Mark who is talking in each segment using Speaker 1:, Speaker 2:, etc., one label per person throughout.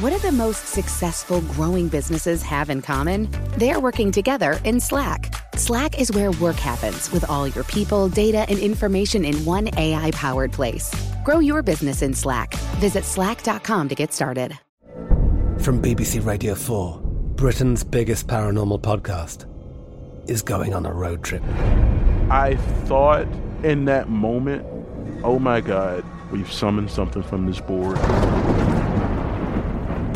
Speaker 1: What do the most successful growing businesses have in common? They're working together in Slack. Slack is where work happens with all your people, data, and information in one AI powered place. Grow your business in Slack. Visit slack.com to get started.
Speaker 2: From BBC Radio 4, Britain's biggest paranormal podcast is going on a road trip.
Speaker 3: I thought in that moment, oh my God, we've summoned something from this board.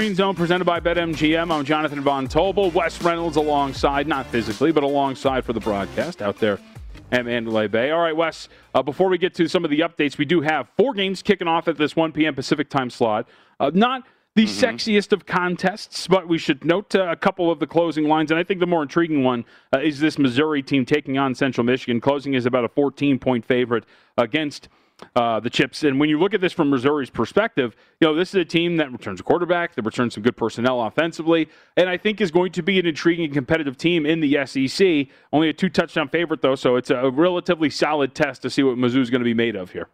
Speaker 4: Green Zone presented by BetMGM. I'm Jonathan Von Tobel. Wes Reynolds alongside, not physically, but alongside for the broadcast out there at Mandalay Bay. All right, Wes, uh, before we get to some of the updates, we do have four games kicking off at this 1 p.m. Pacific time slot. Uh, not the
Speaker 5: Mm-hmm.
Speaker 4: sexiest of contests, but we should note uh, a couple of the closing lines. And I think the more intriguing one uh, is this Missouri team taking on Central Michigan. Closing is about a 14 point favorite against uh, the Chips. And when you look at this from Missouri's perspective, you know, this is a team that returns a quarterback, that returns some good personnel offensively, and I think is going to be an intriguing and competitive team in the SEC. Only a two touchdown favorite, though, so it's a relatively solid test to see what Mizzou's going to be made of here.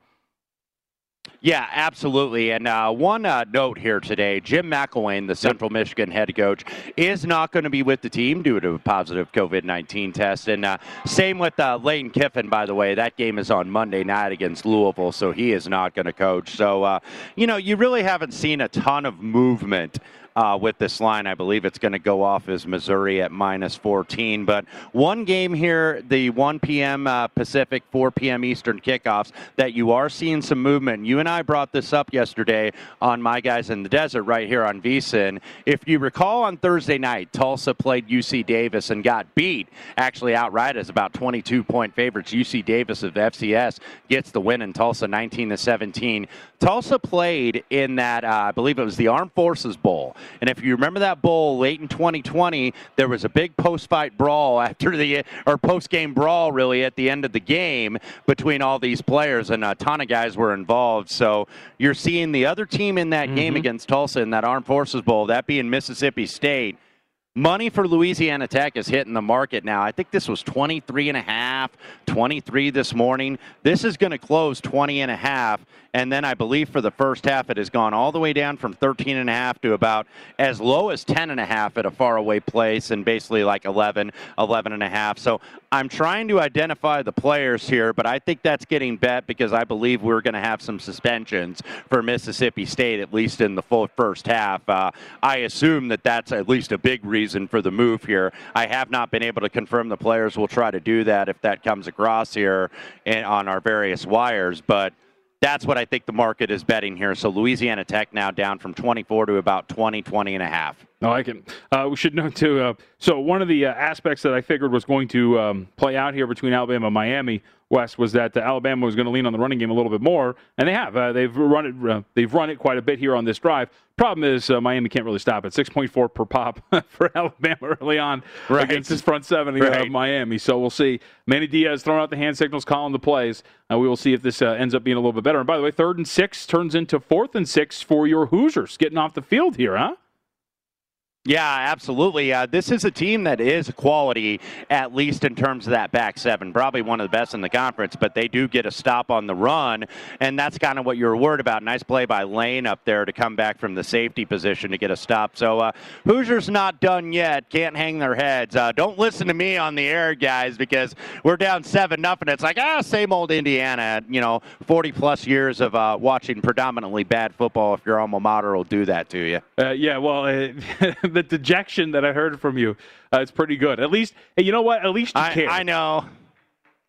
Speaker 5: Yeah, absolutely. And uh, one uh, note here today Jim McElwain, the Central Michigan head coach, is not going to be with the team due to a positive COVID 19 test. And uh, same with uh, Lane Kiffin, by the way. That game is on Monday night against Louisville, so he is not going to coach. So, uh, you know, you really haven't seen a ton of movement uh, with this line. I believe it's going to go off as Missouri at minus 14. But one game here, the 1 p.m. Uh, Pacific, 4 p.m. Eastern kickoffs, that you are seeing some movement. You and I brought this up yesterday on My Guys in the Desert right here on VSIN. If you recall on Thursday night, Tulsa played UC Davis and got beat actually outright as about 22 point favorites. UC Davis of FCS gets the win in Tulsa 19 to 17. Tulsa played in that, uh, I believe it was the Armed Forces Bowl. And if you remember that bowl late in 2020, there was a big post-fight brawl after the or post-game brawl really at the end of the game between all these players, and a ton of guys were involved. So you're seeing the other team in that game mm-hmm. against Tulsa in that Armed Forces Bowl, that being Mississippi State. Money for Louisiana Tech is hitting the market now. I think this was 23 and a half, 23 this morning. This is going to close 20 and a half. And then I believe for the first half, it has gone all the way down from 13 and a half to about as low as 10 and a half at a faraway place and basically like 11, 11 and a half. So I'm trying to identify the players here, but I think that's getting bet because I believe we're going to have some suspensions for Mississippi State, at least in the full first half. Uh, I assume that that's at least a big reason for the move here. I have not been able to confirm the players. We'll try to do that if that comes across here and on our various wires, but that's what I think the market is betting here. So Louisiana Tech now down from 24 to about 20, 20 and a half.
Speaker 4: I like it. Uh, we should note too. Uh, so one of the uh, aspects that I figured was going to um, play out here between Alabama and Miami Wes, was that uh, Alabama was going to lean on the running game a little bit more, and they have. Uh, they've run it. Uh, they've run it quite a bit here on this drive. Problem is, uh, Miami can't really stop it. 6.4 per pop for Alabama early on right. against this front seven right. of Miami. So we'll see. Manny Diaz throwing out the hand signals, calling the plays. Uh, we will see if this uh, ends up being a little bit better. And by the way, third and six turns into fourth and six for your Hoosiers getting off the field here, huh?
Speaker 5: Yeah, absolutely. Uh, this is a team that is quality, at least in terms of that back seven. Probably one of the best in the conference, but they do get a stop on the run, and that's kind of what you were worried about. Nice play by Lane up there to come back from the safety position to get a stop. So uh, Hoosiers not done yet. Can't hang their heads. Uh, don't listen to me on the air, guys, because we're down seven nothing. It's like ah, same old Indiana. You know, 40 plus years of uh, watching predominantly bad football. If your alma mater will do that to you.
Speaker 4: Uh, yeah, well. the dejection that I heard from you. Uh, it's pretty good. At least, hey, you know what? At least you
Speaker 5: I,
Speaker 4: care.
Speaker 5: I know.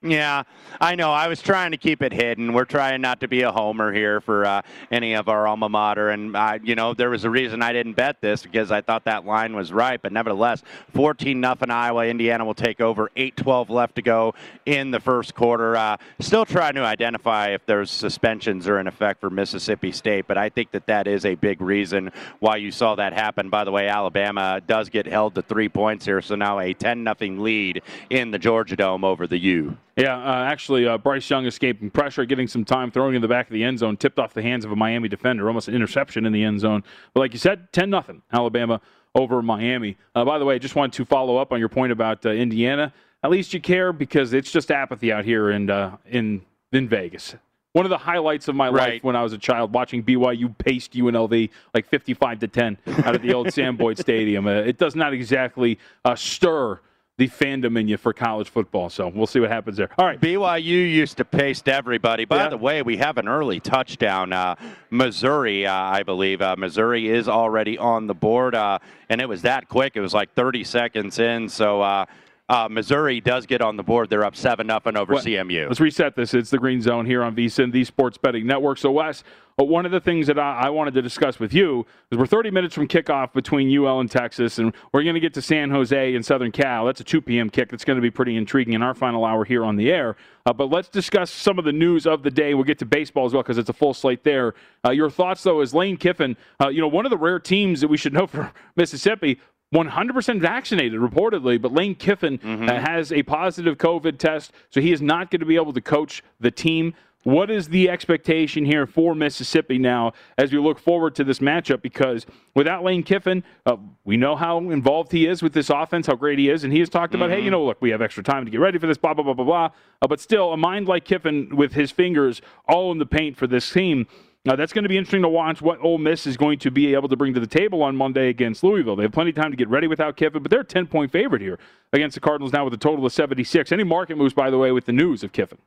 Speaker 5: Yeah, I know. I was trying to keep it hidden. We're trying not to be a homer here for uh, any of our alma mater. And, I, you know, there was a reason I didn't bet this because I thought that line was right. But nevertheless, 14 nothing Iowa. Indiana will take over. 8 12 left to go in the first quarter. Uh, still trying to identify if there's suspensions are in effect for Mississippi State. But I think that that is a big reason why you saw that happen. By the way, Alabama does get held to three points here. So now a 10 nothing lead in the Georgia Dome over the U.
Speaker 4: Yeah, uh, actually, uh, Bryce Young escaping pressure, getting some time, throwing in the back of the end zone, tipped off the hands of a Miami defender, almost an interception in the end zone. But like you said, 10 nothing, Alabama over Miami. Uh, by the way, I just wanted to follow up on your point about uh, Indiana. At least you care because it's just apathy out here in uh, in in Vegas. One of the highlights of my right. life when I was a child, watching BYU paste UNLV like 55 to 10 out of the old Sam Boyd Stadium. Uh, it does not exactly stir the fandom in you for college football. So we'll see what happens there. All right.
Speaker 5: BYU used to paste everybody. By yeah. the way, we have an early touchdown. Uh, Missouri, uh, I believe. Uh, Missouri is already on the board, uh, and it was that quick. It was like 30 seconds in. So. Uh, uh, Missouri does get on the board. They're up 7 nothing over well, CMU.
Speaker 4: Let's reset this. It's the Green Zone here on VSIN, the Sports Betting Network. So, Wes, one of the things that I, I, wanted to discuss with you is we're 30 minutes from kickoff between UL and Texas, and we're going to get to San Jose and Southern Cal. That's a 2 p.m. kick. That's going to be pretty intriguing in our final hour here on the air. Uh, but let's discuss some of the news of the day. We'll get to baseball as well because it's a full slate there. Uh, your thoughts, though, is Lane Kiffin, uh, you know, one of the rare teams that we should know for Mississippi 100% vaccinated, reportedly, but Lane Kiffin mm-hmm. uh, has a positive COVID test, so he is not going to be able to coach the team. What is the expectation here for Mississippi now as we look forward to this matchup? Because without Lane Kiffin, uh, we know how involved he is with this offense, how great he is, and he has talked about, mm-hmm. hey, you know, look, we have extra time to get ready for this, blah blah blah blah blah. Uh, but still, a mind like Kiffin with his fingers all in the paint for this team now, that's going to be interesting to watch what Ole Miss is going to be able to bring to the table on Monday against Louisville. They have plenty of time to get ready without Kiffin, but they're a 10 point favorite here against the Cardinals now with a total of 76. Any market moves, by the way, with the news of Kiffin?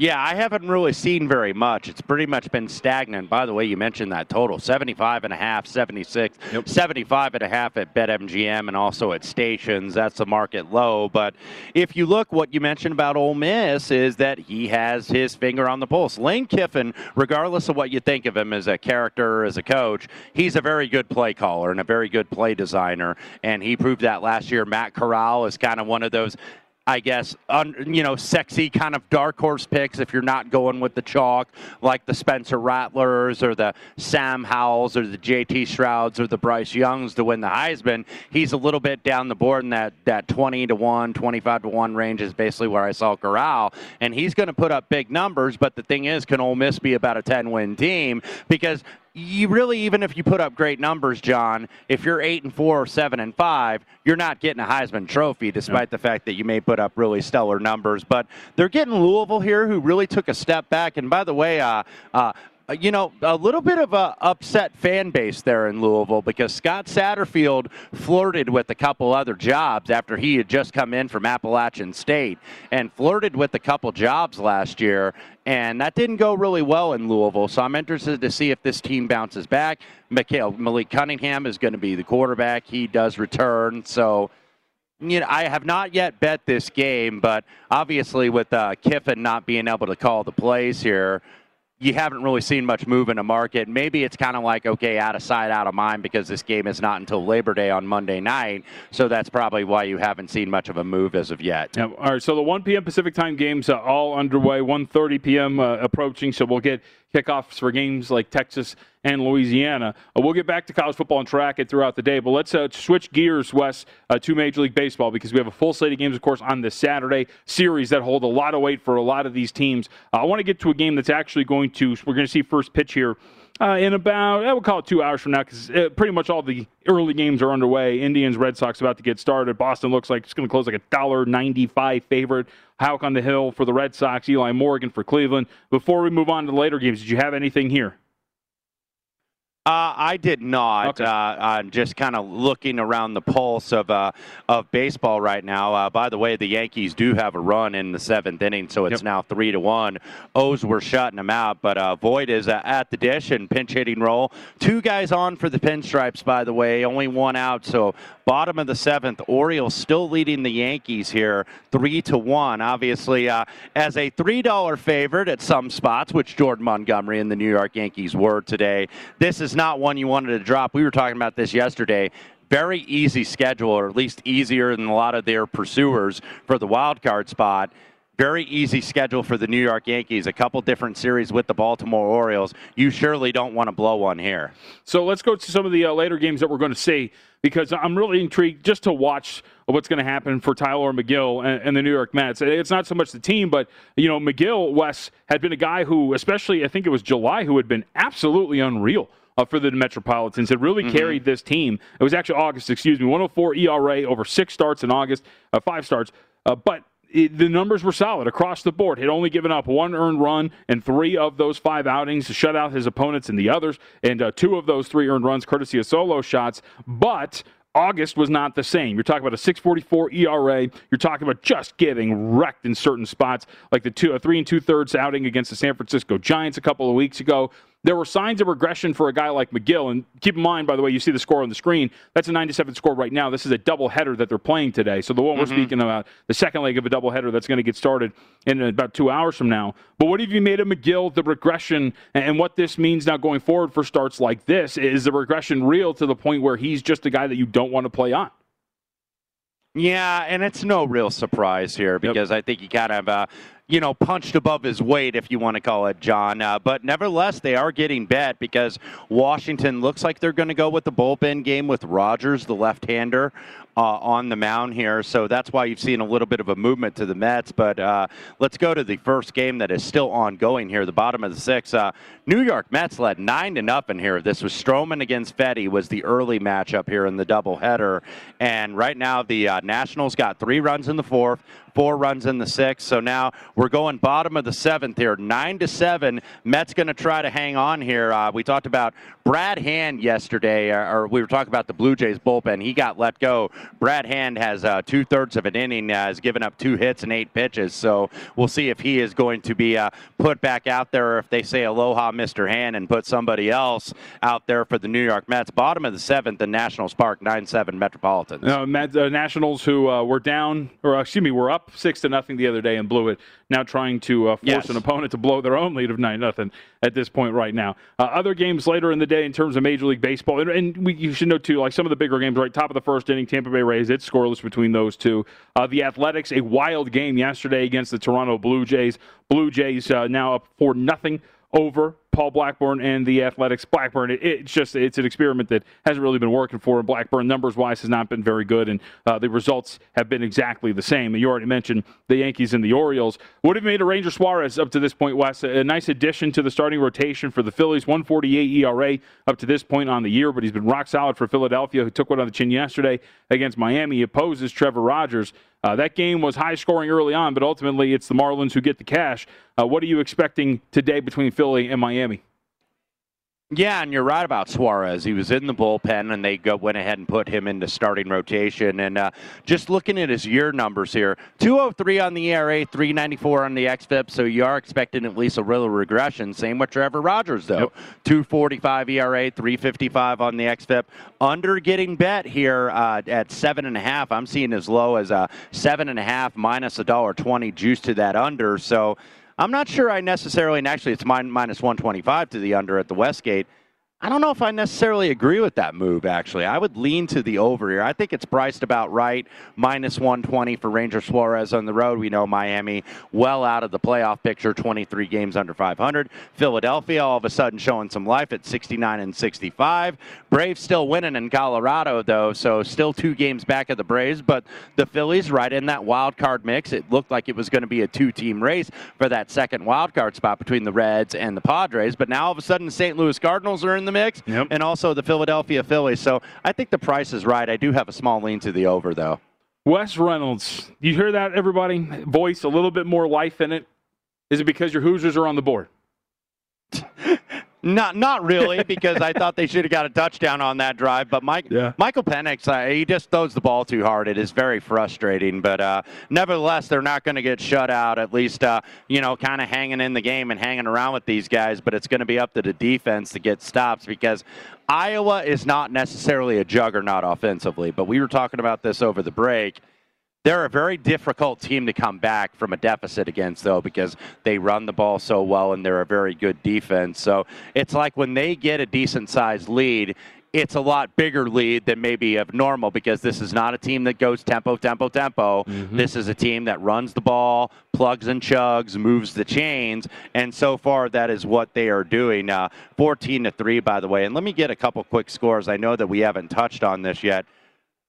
Speaker 5: Yeah, I haven't really seen very much. It's pretty much been stagnant. By the way, you mentioned that total 75 and a half, 76, yep. 75 and a half at BetMGM and also at stations. That's the market low. But if you look, what you mentioned about Ole Miss is that he has his finger on the pulse. Lane Kiffin, regardless of what you think of him as a character, as a coach, he's a very good play caller and a very good play designer. And he proved that last year. Matt Corral is kind of one of those I guess, un, you know, sexy kind of dark horse picks if you're not going with the chalk, like the Spencer Rattlers or the Sam Howells or the JT Strouds or the Bryce Youngs to win the Heisman. He's a little bit down the board in that, that 20 to 1, 25 to 1 range is basically where I saw Corral. And he's going to put up big numbers, but the thing is, can Ole Miss be about a 10 win team? Because you really even if you put up great numbers, John, if you're eight and four or seven and five, you're not getting a Heisman Trophy, despite the fact that you may put up really stellar numbers. But they're getting Louisville here, who really took a step back. And by the way, uh, uh, you know, a little bit of a upset fan base there in Louisville because Scott Satterfield flirted with a couple other jobs after he had just come in from Appalachian State and flirted with a couple jobs last year, and that didn't go really well in Louisville. So I'm interested to see if this team bounces back. Mikhail Malik Cunningham is going to be the quarterback. He does return, so you know, I have not yet bet this game, but obviously with uh, Kiffin not being able to call the plays here, you haven't really seen much move in the market. Maybe it's kind of like, okay, out of sight, out of mind because this game is not until Labor Day on Monday night. So that's probably why you haven't seen much of a move as of yet.
Speaker 4: Yeah, all right, so the 1 p.m. Pacific time games are all underway, 1.30 p.m. Uh, approaching, so we'll get kickoffs for games like Texas and Louisiana. Uh, we'll get back to college football and track it throughout the day, but let's uh, switch gears, Wes, uh, to Major League Baseball because we have a full slate of games, of course, on this Saturday series that hold a lot of weight for a lot of these teams. Uh, I want to get to a game that's actually going to, we're going to see first pitch here. Uh, in about, I would call it two hours from now, because uh, pretty much all the early games are underway. Indians, Red Sox about to get started. Boston looks like it's going to close like a dollar ninety-five favorite. Houck on the hill for the Red Sox. Eli Morgan for Cleveland. Before we move on to the later games, did you have anything here?
Speaker 5: Uh, I did not.
Speaker 4: Okay.
Speaker 5: Uh, I'm just kind of looking around the pulse of uh, of baseball right now. Uh, by the way, the Yankees do have a run in the seventh inning, so it's
Speaker 4: Yep.
Speaker 5: now three to one. O's were shutting them out, but uh, Voit is uh, at the dish and pinch hitting role. Two guys on for the pinstripes, by the way. Only one out, so bottom of the seventh. Orioles still leading the Yankees here, three to one. Obviously, uh, as a three dollar favorite at some spots, which Jordan Montgomery and the New York Yankees were today. This is not one you wanted to drop. We were talking about this yesterday. Very easy schedule, or at least easier than a lot of their pursuers for the wild card spot. Very easy schedule for the New York Yankees. A couple different series with the Baltimore Orioles. You surely don't want to blow one here.
Speaker 4: So let's go to some of the uh, later games that we're going to see because I'm really intrigued just to watch what's going to happen for Tylor Megill and, and the New York Mets. It's not so much the team, but you know Megill Wes had been a guy who, especially I think it was July, who had been absolutely unreal. Uh, for the Metropolitans, had really carried this team. It was actually August, excuse me, 104 ERA over six starts in August, uh, five starts. Uh, but it, the numbers were solid across the board. Had only given up one earned run in three of those five outings to shut out his opponents in the others, and uh, two of those three earned runs courtesy of solo shots. But August was not the same. You're talking about a 6.44 ERA. You're talking about just getting wrecked in certain spots, like the two, a three and two thirds outing against the San Francisco Giants a couple of weeks ago. There were signs of regression for a guy like Megill. And keep in mind, by the way, you see the score on the screen. That's a 97 score right now. This is a doubleheader that they're playing today. So the one we're speaking about, the second leg of a doubleheader that's going to get started in about two hours from now. But what have you made of Megill, the regression, and what this means now going forward for starts like this? Is the regression real to the point where he's just a guy that you don't want to play on?
Speaker 5: Yeah, and it's no real surprise here because I think he kind of, uh, you know, punched above his weight, if you want to call it, John. Uh, but nevertheless, they are getting bet because Washington looks like they're going to go with the bullpen game with Rogers, the left-hander, uh, on the mound here. So that's why you've seen a little bit of a movement to the Mets. But uh, let's go to the first game that is still ongoing here, the bottom of the sixth. Uh, New York Mets led nine to nothing here. This was Stroman against Fedde was the early matchup here in the doubleheader, and right now the uh, Nationals got three runs in the fourth, four runs in the sixth. So now we're going bottom of the seventh here, nine to seven. Mets going to try to hang on here. Uh, we talked about Brad Hand yesterday, or, or we were talking about the Blue Jays bullpen. He got let go. Brad Hand has uh, two thirds of an inning, uh, has given up two hits and eight pitches. So we'll see if he is going to be uh, put back out there, or if they say aloha, Mr. Hand, and put somebody else out there for the New York Mets. Bottom of the seventh, the Nationals Park, nine seven Metropolitans.
Speaker 4: Uh, Met, uh, Nationals, who uh, were down, or uh, excuse me, were up six to nothing the other day and blew it. Now trying to uh, force
Speaker 5: Yes.
Speaker 4: an opponent to blow their own lead of nine nothing at this point right now. Uh, other games later in the day in terms of Major League Baseball, and, and we, you should know too, like some of the bigger games, right? Top of the first inning, Tampa Bay Rays. It's scoreless between those two. Uh, the Athletics, a wild game yesterday against the Toronto Blue Jays. Blue Jays uh, now up for nothing over Paul Blackburn and the Athletics. Blackburn, it, it's just it's an experiment that hasn't really been working for him. Blackburn, numbers wise, has not been very good, and uh, the results have been exactly the same. You already mentioned the Yankees and the Orioles. Would have made a Ranger Suarez up to this point, Wes? A, a nice addition to the starting rotation for the Phillies. 148 ERA up to this point on the year, but he's been rock solid for Philadelphia, who took one on the chin yesterday against Miami. He opposes Trevor Rogers. Uh, that game was high scoring early on, but ultimately it's the Marlins who get the cash. Uh, what are you expecting today between Philly and Miami?
Speaker 5: Yeah, and you're right about Suarez. He was in the bullpen, and they go, went ahead and put him into starting rotation. And uh, just looking at his year numbers here 203 on the ERA, 394 on the XFIP, so you are expecting at least a real regression. Same with Trevor Rogers, though. 245 ERA, 355 on the XFIP. Under getting bet here uh, at 7.5. I'm seeing as low as a 7.5 minus a dollar twenty juice to that under. So I'm not sure I necessarily, and actually it's min- minus 125 to the under at the Westgate. I don't know if I necessarily agree with that move, actually. I would lean to the over here. I think it's priced about right, minus 120 for Ranger Suarez on the road. We know Miami well out of the playoff picture, 23 games under 500. Philadelphia all of a sudden showing some life at 69 and 65. Braves still winning in Colorado, though, so still two games back of the Braves, but the Phillies right in that wild card mix. It looked like it was going to be a two team race for that second wild card spot between the Reds and the Padres, but now all of a sudden the St. Louis Cardinals are in the mix
Speaker 4: Yep.
Speaker 5: and also the Philadelphia Phillies. So I think the price is right. I do have a small lean to the over, though.
Speaker 4: Wes Reynolds, you hear that, everybody? Voice, a little bit more life in it. Is it because your Hoosiers are on the board?
Speaker 5: Not, not really, because I thought they should have got a touchdown on that drive. But Mike,
Speaker 4: Yeah.
Speaker 5: Michael Penix, uh, he just throws the ball too hard. It is very frustrating. But uh, nevertheless, they're not going to get shut out. At least, uh, you know, kind of hanging in the game and hanging around with these guys. But it's going to be up to the defense to get stops because Iowa is not necessarily a juggernaut offensively. But we were talking about this over the break. They're a very difficult team to come back from a deficit against, though, because they run the ball so well and they're a very good defense. So it's like when they get a decent sized lead, it's a lot bigger lead than maybe of normal because this is not a team that goes tempo, tempo, tempo. This is a team that runs the ball, plugs and chugs, moves the chains, and so far that is what they are doing. Uh, 14 to three, by the way. And let me get a couple quick scores. I know that we haven't touched on this yet.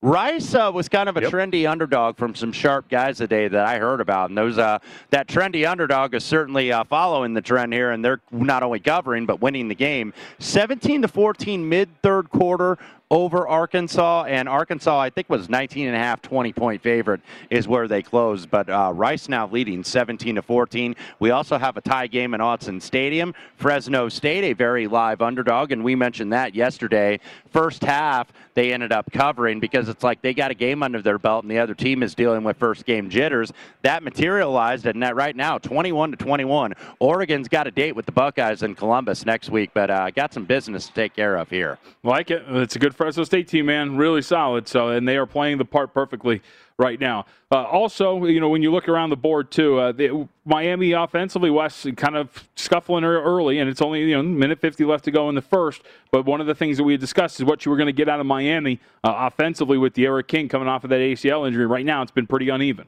Speaker 5: Rice uh, was kind of a
Speaker 4: Yep.
Speaker 5: trendy underdog from some sharp guys today that I heard about, and those uh, that trendy underdog is certainly uh, following the trend here, and they're not only covering but winning the game. 17 to 14 mid third quarter over Arkansas, and Arkansas I think was 19 and a half, 20 point favorite is where they closed, but uh, Rice now leading 17 to 14. We also have a tie game in Autzen Stadium. Fresno State, a very live underdog, and we mentioned that yesterday. First half, they ended up covering because it's like they got a game under their belt and the other team is dealing with first game jitters. That materialized, and that right now, 21 to 21. Oregon's got a date with the Buckeyes in Columbus next week, but uh, got some business to take care of here.
Speaker 4: Like it. It's a good Fresno State team, man. Really solid. So, and they are playing the part perfectly right now. Uh, also, you know, when you look around the board too, uh, the, Miami offensively, Wes kind of scuffling early, and it's only you know minute 50 left to go in the first. But one of the things that we discussed is what you were going to get out of Miami uh, offensively with D'Eriq King coming off of that ACL injury. Right now, it's been pretty uneven.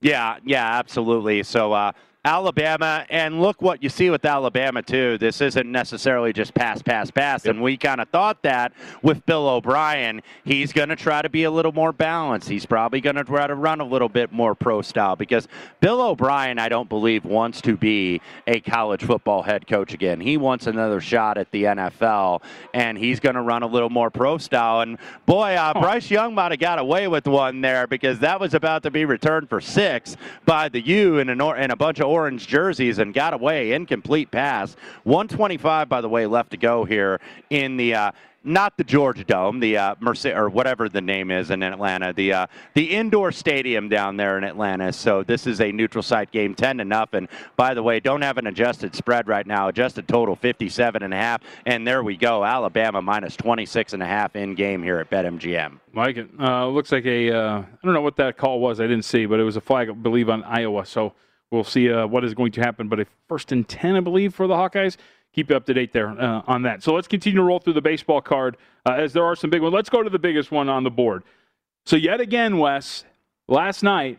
Speaker 5: Yeah, yeah, absolutely. So uh, Alabama, and look what you see with Alabama too. This isn't necessarily just pass, pass, pass. And we kind of thought that with Bill O'Brien, he's going to try to be a little more balanced. He's probably going to try to run a little bit more pro style because Bill O'Brien, I don't believe, wants to be a college football head coach again. He wants another shot at the NFL, and he's going to run a little more pro style. And boy, uh, Bryce Young might have got away with one there because that was about to be returned for six by the U in, an or- in a bunch of orange jerseys and got away. Incomplete pass. 125, by the way, left to go here in the. Uh, not the Georgia Dome, the uh, Merce- or whatever the name is in Atlanta, the uh, the indoor stadium down there in Atlanta. So this is a neutral site game, ten to nothing. By the way, don't have an adjusted spread right now. Adjusted total 57 and a half, and there we go. Alabama minus 26 and a half in game here at BetMGM.
Speaker 4: Like it. Uh, looks like a. Uh, I don't know what that call was. I didn't see, but it was a flag, I believe, on Iowa. So we'll see uh, what is going to happen. But a first and ten, I believe, for the Hawkeyes. Keep you up to date there uh, on that. So let's continue to roll through the baseball card uh, as there are some big ones. Let's go to the biggest one on the board. So yet again, Wes, last night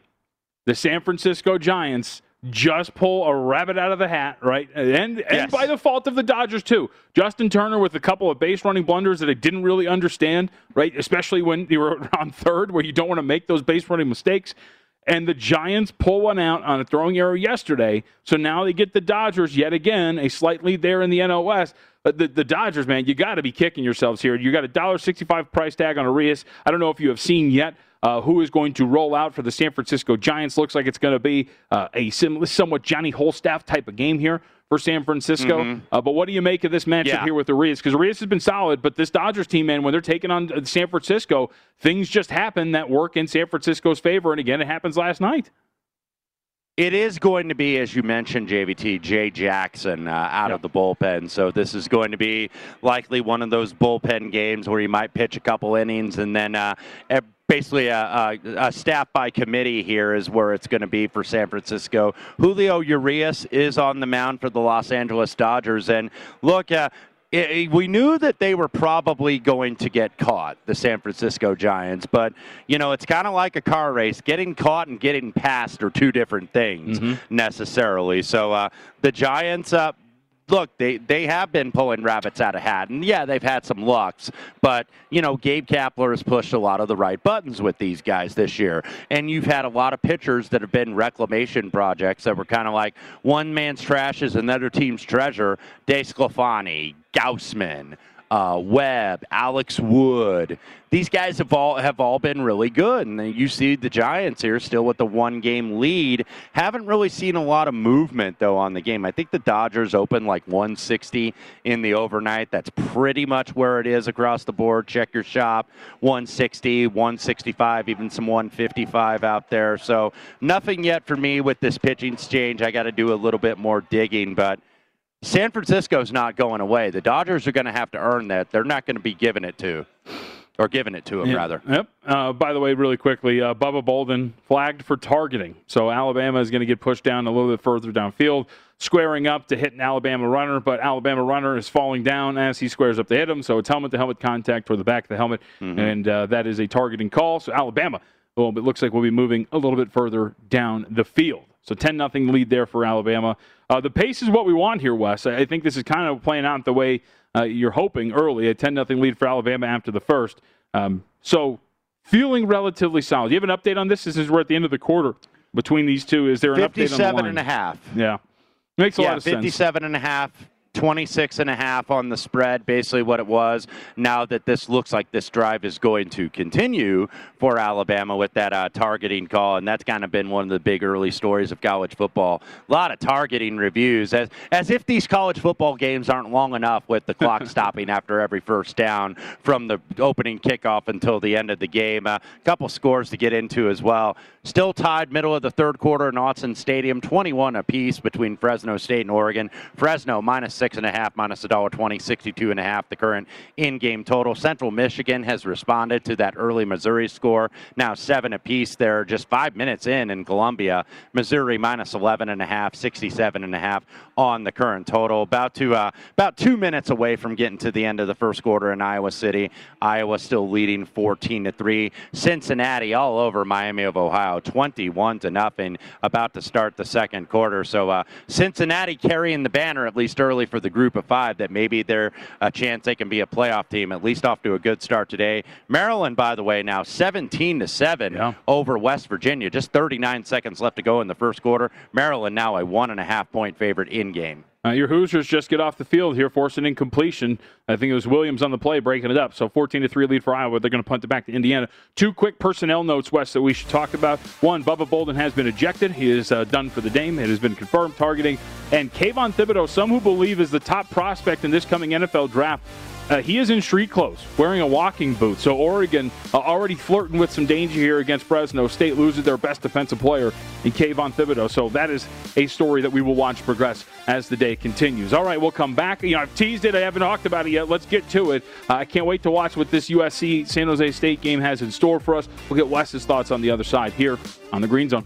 Speaker 4: the San Francisco Giants just pull a rabbit out of the hat, right? And and
Speaker 5: Yes.
Speaker 4: by the fault of the Dodgers too. Justin Turner with a couple of base running blunders that I didn't really understand, right? Especially when you were on third, where you don't want to make those base running mistakes. And the Giants pull one out on a throwing error yesterday. So now they get the Dodgers yet again, a slight lead there in the NOS. But the, the Dodgers, man, you got to be kicking yourselves here. You got a dollar sixty-five price tag on Urias. I don't know if you have seen yet uh, who is going to roll out for the San Francisco Giants. Looks like it's going to be uh, a sim- somewhat Johnny Wholestaff type of game here for San Francisco. Uh, but what do you make of this matchup
Speaker 5: Yeah.
Speaker 4: here with Urias? Because Urias has been solid, but this Dodgers team, man, when they're taking on uh, San Francisco, things just happen that work in San Francisco's favor. And again, it happens last night.
Speaker 5: It is going to be, as you mentioned, JVT, Jay Jackson uh, out of the bullpen. So this is going to be likely one of those bullpen games where he might pitch a couple innings and then uh, basically a, a, a, staff by committee here is where it's going to be for San Francisco. Julio Urias is on the mound for the Los Angeles Dodgers, and look, uh, it, we knew that they were probably going to get caught, the San Francisco Giants, but you know it's kind of like a car race. Getting caught and getting passed are two different things mm-hmm. necessarily. So uh, the Giants, uh, look, they, they have been pulling rabbits out of hat. And yeah, they've had some lucks. But, you know, Gabe Kapler has pushed a lot of the right buttons with these guys this year. And you've had a lot of pitchers that have been reclamation projects that were kind of like one man's trash is another team's treasure. DeSclafani, Gausman uh, Webb, Alex Wood. These guys have all have all been really good, and you see the Giants here still with the one game lead. Haven't really seen a lot of movement though on the game. I think the Dodgers open like 160 in the overnight. That's pretty much where it is across the board. Check your shop, 160, 165, even some 155 out there. So nothing yet for me with this pitching exchange. I got to do a little bit more digging, but. San Francisco's not going away. The Dodgers are going to have to earn that. They're not going to be giving it to, or giving it to them,
Speaker 4: yeah.
Speaker 5: rather.
Speaker 4: Yep. Uh, by the way, really quickly, uh, Bubba Bolden flagged for targeting. So Alabama is going to get pushed down a little bit further downfield, squaring up to hit an Alabama runner, but Alabama runner is falling down as he squares up to hit him. So it's helmet to helmet contact toward the back of the helmet, mm-hmm. and uh, that is a targeting call. So Alabama, well, it looks like we'll be moving a little bit further down the field. So 10 nothing lead there for Alabama. Uh, the pace is what we want here, Wes. I think this is kind of playing out the way uh, you're hoping early. A 10 nothing lead for Alabama after the first. Um, so feeling relatively solid. Do you have an update on this? This is we're at the end of the quarter between these two. Is there an update on the line?
Speaker 5: and a half.
Speaker 4: Yeah. Makes a
Speaker 5: yeah,
Speaker 4: lot of
Speaker 5: 57
Speaker 4: sense.
Speaker 5: 57 and a half 26 and a half on the spread, basically what it was. Now that this looks like this drive is going to continue for Alabama with that uh, targeting call, and that's kind of been one of the big early stories of college football. A lot of targeting reviews, as as if these college football games aren't long enough with the clock stopping after every first down from the opening kickoff until the end of the game. A uh, couple scores to get into as well. Still tied middle of the third quarter in Stadium, 21 apiece between Fresno State and Oregon. Fresno minus six and a half, minus a dollar twenty, 62 and a half. The current in-game total. Central Michigan has responded to that early Missouri score. Now seven apiece. They're just five minutes in in Columbia. Missouri minus 11 and a half, 67 and a half on the current total. About to uh, about two minutes away from getting to the end of the first quarter in Iowa City. Iowa still leading 14 to three. Cincinnati all over Miami of Ohio. 21 to nothing, about to start the second quarter. So uh, Cincinnati carrying the banner at least early for the group of five. That maybe they're a chance they can be a playoff team. At least off to a good start today. Maryland, by the way, now 17 to seven over West Virginia. Just 39 seconds left to go in the first quarter. Maryland now a one and a half point favorite in game.
Speaker 4: Uh, your Hoosiers just get off the field here, forcing incompletion. I think it was Williams on the play breaking it up. So 14 to 3 lead for Iowa. They're going to punt it back to Indiana. Two quick personnel notes, Wes, that we should talk about. One, Bubba Bolden has been ejected. He is uh, done for the game. It has been confirmed targeting. And Kayvon Thibodeaux, some who believe is the top prospect in this coming NFL draft, uh, he is in street clothes, wearing a walking boot. So Oregon uh, already flirting with some danger here against Fresno State, loses their best defensive player in Kayvon Thibodeaux. So that is a story that we will watch progress as the day continues. All right, we'll come back. You know, I've teased it. I haven't talked about it yet. Let's get to it. Uh, I can't wait to watch what this USC San Jose State game has in store for us. We'll get Wes's thoughts on the other side here on the Green Zone.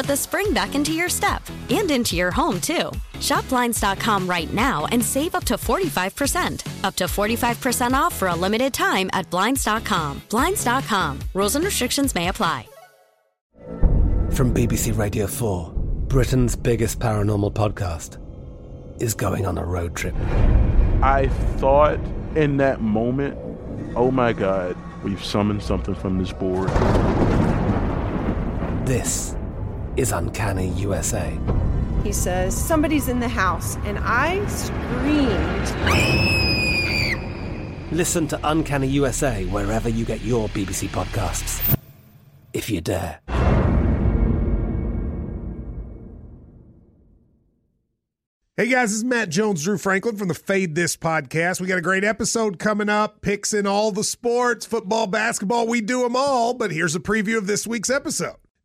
Speaker 6: the spring back into your step and into your home, too. Shop Blinds.com right now and save up to 45%. Up to 45% off for a limited time at Blinds.com. Blinds.com. Rules and restrictions may apply.
Speaker 2: From BBC Radio 4, Britain's biggest paranormal podcast is going on a road trip.
Speaker 3: I thought in that moment, oh my God, we've summoned something from this board.
Speaker 2: This is Uncanny USA.
Speaker 7: He says, Somebody's in the house. And I screamed.
Speaker 2: Listen to Uncanny USA wherever you get your BBC podcasts, if you dare.
Speaker 8: Hey guys, this is Matt Jones, Drew Franklin from the Fade This podcast. We got a great episode coming up, picks in all the sports, football, basketball, we do them all. But here's a preview of this week's episode.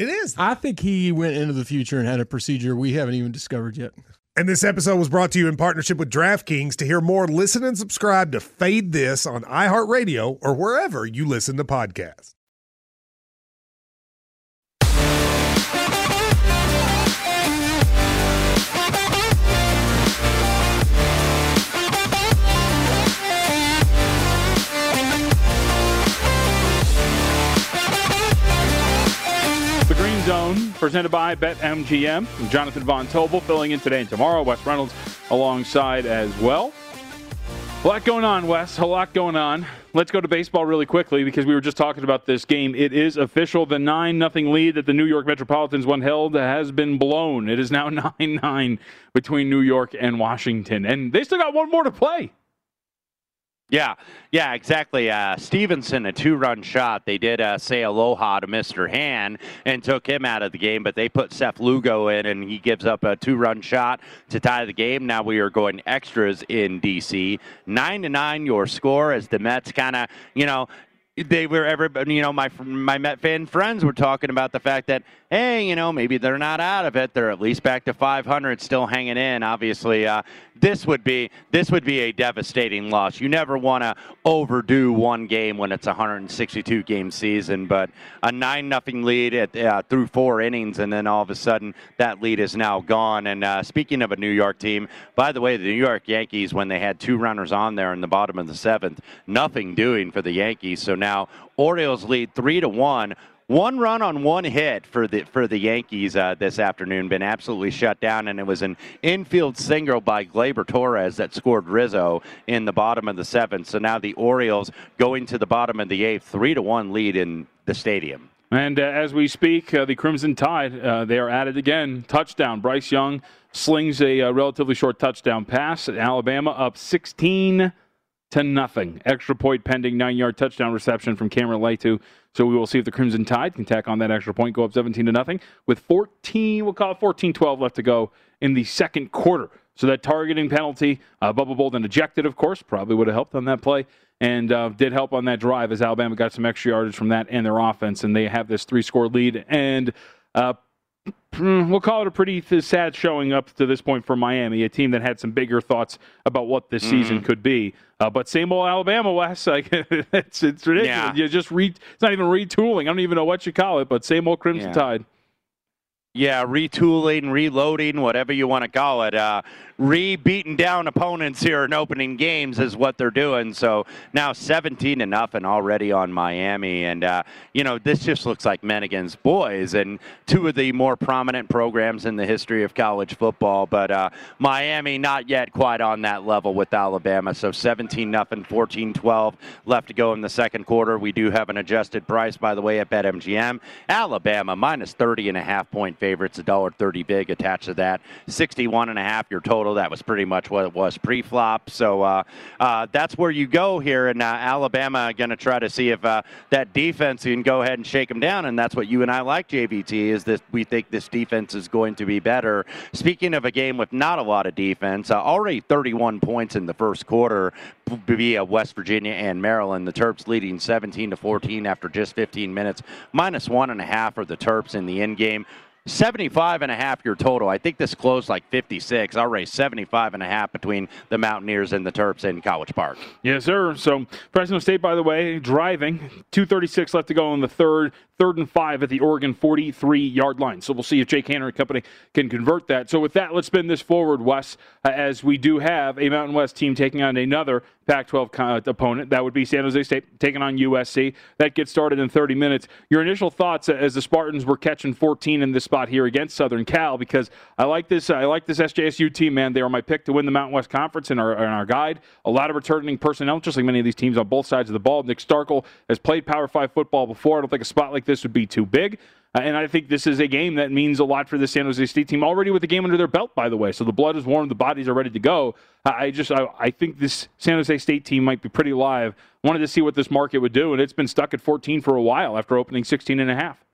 Speaker 8: It is.
Speaker 9: I think he went into the future and had a procedure we haven't even discovered yet.
Speaker 8: And this episode was brought to you in partnership with DraftKings. To hear more, listen and subscribe to Fade This on iHeartRadio or wherever you listen to podcasts.
Speaker 4: Zone, presented by BetMGM. Jonathan Von Tobel filling in today and tomorrow. Wes Reynolds alongside as well. A lot going on, Wes. A lot going on. Let's go to baseball really quickly because we were just talking about this game. It is official. The 9 nothing lead that the New York Metropolitans one held has been blown. It is now 9 9 between New York and Washington. And they still got one more to play.
Speaker 5: Yeah, yeah, exactly. Uh, Stevenson, a two-run shot. They did uh, say aloha to Mr. Hand and took him out of the game, but they put Seth Lugo in, and he gives up a two-run shot to tie the game. Now we are going extras in DC. Nine to nine, your score as the Mets kind of, you know, they were everybody, you know, my my Met fan friends were talking about the fact that hey, you know, maybe they're not out of it. They're at least back to 500, still hanging in. Obviously, uh, this would be this would be a devastating loss. You never want to overdo one game when it's a 162 game season, but a nine nothing lead at, uh, through four innings, and then all of a sudden that lead is now gone. And uh, speaking of a New York team, by the way, the New York Yankees, when they had two runners on there in the bottom of the seventh, nothing doing for the Yankees. So now Orioles lead three to one. One run on one hit for the for the Yankees uh, this afternoon, been absolutely shut down, and it was an infield single by Gleyber Torres that scored Rizzo in the bottom of the seventh. So now the Orioles going to the bottom of the eighth, three to one lead in the stadium.
Speaker 4: And uh, as we speak, uh, the Crimson Tide, uh, they are at it again. Touchdown. Bryce Young slings a uh, relatively short touchdown pass. At Alabama up 16 to nothing. Extra point pending, nine yard touchdown reception from Cameron Latu. So we will see if the Crimson Tide can tack on that extra point, go up 17 to nothing with 14, we'll call it 14 12 left to go in the second quarter. So that targeting penalty, uh, Bubba Bolden ejected, of course, probably would have helped on that play and uh, did help on that drive as Alabama got some extra yardage from that and their offense, and they have this three score lead. And uh, we'll call it a pretty th- sad showing up to this point for Miami, a team that had some bigger thoughts about what this mm-hmm. season could be. Uh, but same old Alabama, Wes. Like it's it's ridiculous. Yeah. You just re- it's not even retooling. I don't even know what you call it, but same old Crimson yeah. Tide.
Speaker 5: Yeah, retooling, reloading, whatever you want to call it. Uh, re-beating down opponents here in opening games is what they're doing. So now 17 to nothing already on Miami, and uh, you know this just looks like men against boys, and two of the more prominent programs in the history of college football. But uh, Miami not yet quite on that level with Alabama. So 17 nothing, 14-12 left to go in the second quarter. We do have an adjusted price, by the way, at BetMGM. Alabama minus 30 and a half point favorites, a dollar 30 big attached to that. 61 and a half your total That was pretty much what it was pre-flop. So uh, uh, that's where you go here, and uh, Alabama going to try to see if uh, that defense can go ahead and shake them down, and that's what you and I like, JVT, is that we think this defense is going to be better. Speaking of a game with not a lot of defense, uh, already 31 points in the first quarter via West Virginia and Maryland. The Terps leading 17 to 14 after just 15 minutes, minus one and a half for the Terps in the end game. 75 and a half your total. I think this closed like 56. I'll raise 75 and a half between the Mountaineers and the Terps in College Park.
Speaker 4: Yes, sir. So Fresno State, by the way, driving. 236 left to go in the third. Third and five at the Oregon 43 yard line. So we'll see if Jake Haener and company can convert that. So with that, let's spin this forward, Wes, uh, as we do have a Mountain West team taking on another Pac 12 uh, opponent. That would be San Jose State taking on USC. That gets started in 30 minutes. Your initial thoughts as the Spartans were catching 14 in this spot here against Southern Cal because I like this. I like this SJSU team, man. They are my pick to win the Mountain West Conference in our, in our guide. A lot of returning personnel, just like many of these teams on both sides of the ball. Nick Starkel has played Power Five football before. I don't think a spot like this would be too big. Uh, and I think this is a game that means a lot for the San Jose State team already with the game under their belt, by the way. So the blood is warm, the bodies are ready to go. I just I, I think this San Jose State team might be pretty live. Wanted to see what this market would do, and it's been stuck at 14 for a while after opening 16 and a half.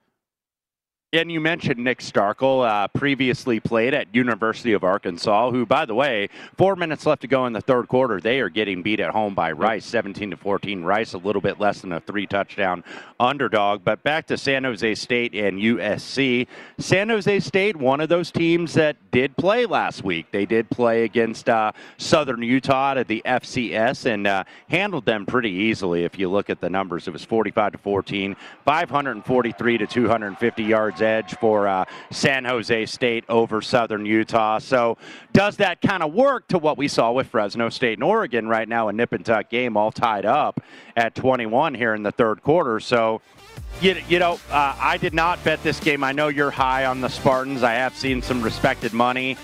Speaker 5: And you mentioned Nick Starkel, uh, previously played at University of Arkansas, who, by the way, four minutes left to go in the third quarter. They are getting beat at home by Rice, 17 to 14. Rice a little bit less than a three touchdown underdog. But back to San Jose State and USC. San Jose State, one of those teams that did play last week. They did play against uh, Southern Utah at the FCS and uh, handled them pretty easily. If you look at the numbers, it was 45 to 14, 543 to 250 yards yards edge for uh, San Jose State over Southern Utah. So, does that kind of work to what we saw with Fresno State and Oregon right now? A nip and tuck game, all tied up at 21 here in the third quarter. So, you, you know, uh, I did not bet this game. I know you're high on the Spartans. I have seen some respected money.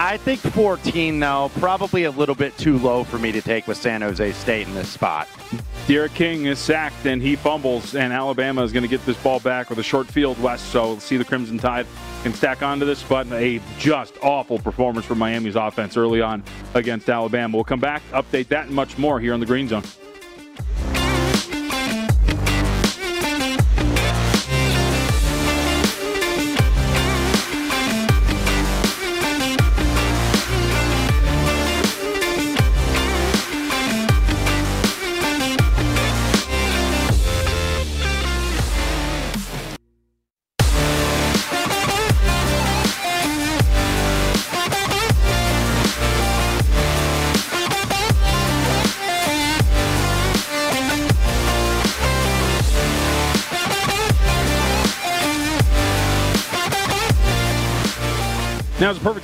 Speaker 5: I think 14, though, probably a little bit too low for me to take with San Jose State in this spot.
Speaker 4: D'Eriq King is sacked and he fumbles, and Alabama is going to get this ball back with a short field Wes. So we'll see the Crimson Tide can stack onto this, but a just awful performance from Miami's offense early on against Alabama. We'll come back, update that and much more here on the Green Zone.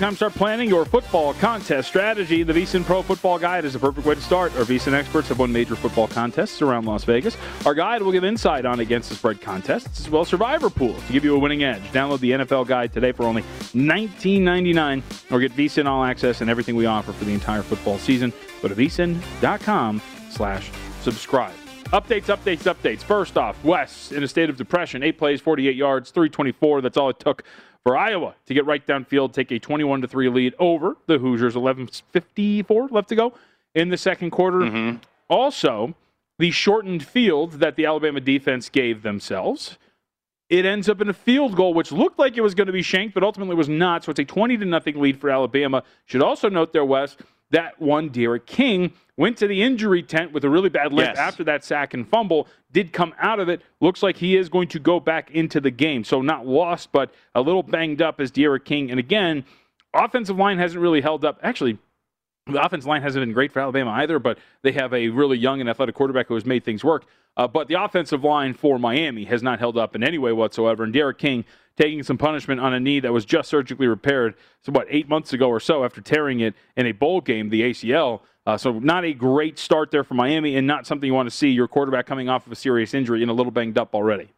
Speaker 4: Time start planning your football contest strategy. The VSIN Pro Football Guide is the perfect way to start. Our VSIN experts have won major football contests around Las Vegas. Our guide will give insight on against the spread contests as well as survivor pools to give you a winning edge. Download the NFL Guide today for only $19.99 or get VSIN All Access and everything we offer for the entire football season. Go to VSIN.com slash subscribe. Updates, updates, updates. First off, Wes in a state of depression. Eight plays, 48 yards, 324. That's all it took for Iowa to get right downfield, take a 21 to 3 lead over the Hoosiers. 11:54 left to go in the second quarter. Mm-hmm. Also, the shortened field that the Alabama defense gave themselves. It ends up in a field goal, which looked like it was going to be shanked, but ultimately was not. So it's a 20 to nothing lead for Alabama. Should also note there, Wes, that one, D'Eriq King, went to the injury tent with a really bad limp
Speaker 5: Yes.
Speaker 4: after that sack and fumble, did come out of it. Looks like he is going to go back into the game. So not lost, but a little banged up as D'Eriq King. And again, offensive line hasn't really held up. Actually, the offensive line hasn't been great for Alabama either, but they have a really young and athletic quarterback who has made things work. Uh, but the offensive line for Miami has not held up in any way whatsoever. And D'Eriq King taking some punishment on a knee that was just surgically repaired, so what, eight months ago or so after tearing it in a bowl game, the ACL. Uh, so not a great start there for Miami and not something you want to see your quarterback coming off of a serious injury and a little banged up already.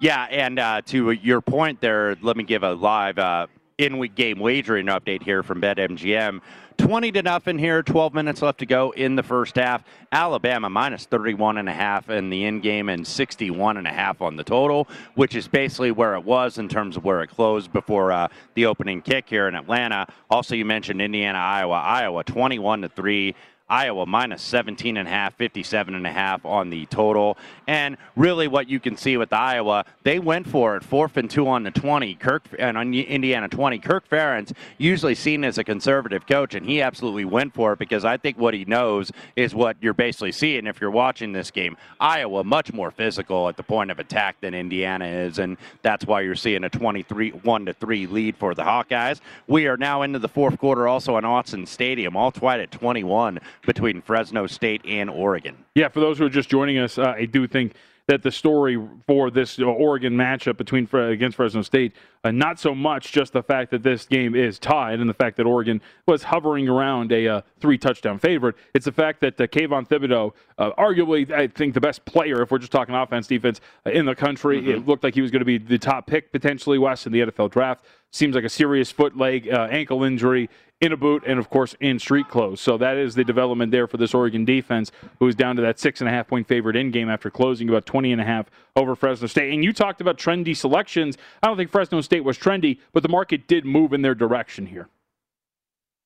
Speaker 5: Yeah, and uh, to your point there, let me give a live uh, in-week game wagering update here from BetMGM. 20 to nothing here, 12 minutes left to go in the first half. Alabama minus 31 and a half in the end game and 61 and a half on the total, which is basically where it was in terms of where it closed before uh, the opening kick here in Atlanta. Also, you mentioned Indiana, Iowa, Iowa 21 to 3. Iowa minus 17 and a half, 57 and a half on the total. And really what you can see with Iowa, they went for it, fourth and two on the 20, Kirk and on Indiana 20. Kirk Ferentz, usually seen as a conservative coach, and he absolutely went for it because I think what he knows is what you're basically seeing if you're watching this game. Iowa much more physical at the point of attack than Indiana is, and that's why you're seeing a 23 1 to 3 lead for the Hawkeyes. We are now into the fourth quarter also in Autzen Stadium, all tied at 21 between Fresno State and Oregon.
Speaker 4: Yeah, for those who are just joining us, uh, I do think that the story for this uh, Oregon matchup between against Fresno State, uh, not so much just the fact that this game is tied and the fact that Oregon was hovering around a uh, three touchdown favorite. It's the fact that uh, Kayvon Thibodeaux, uh, arguably, I think the best player, if we're just talking offense, defense uh, in the country, it looked like he was going to be the top pick potentially Wes in the NFL draft. Seems like a serious foot, leg, uh, ankle injury in a boot, and of course in street clothes. So that is the development there for this Oregon defense, who is down to that six and a half point favorite in game after closing about 20 and a half over Fresno State. And you talked about trendy selections. I don't think Fresno State was trendy, but the market did move in their direction here.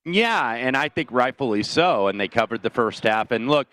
Speaker 5: Yeah, and I think rightfully so. And they covered the first half. And look,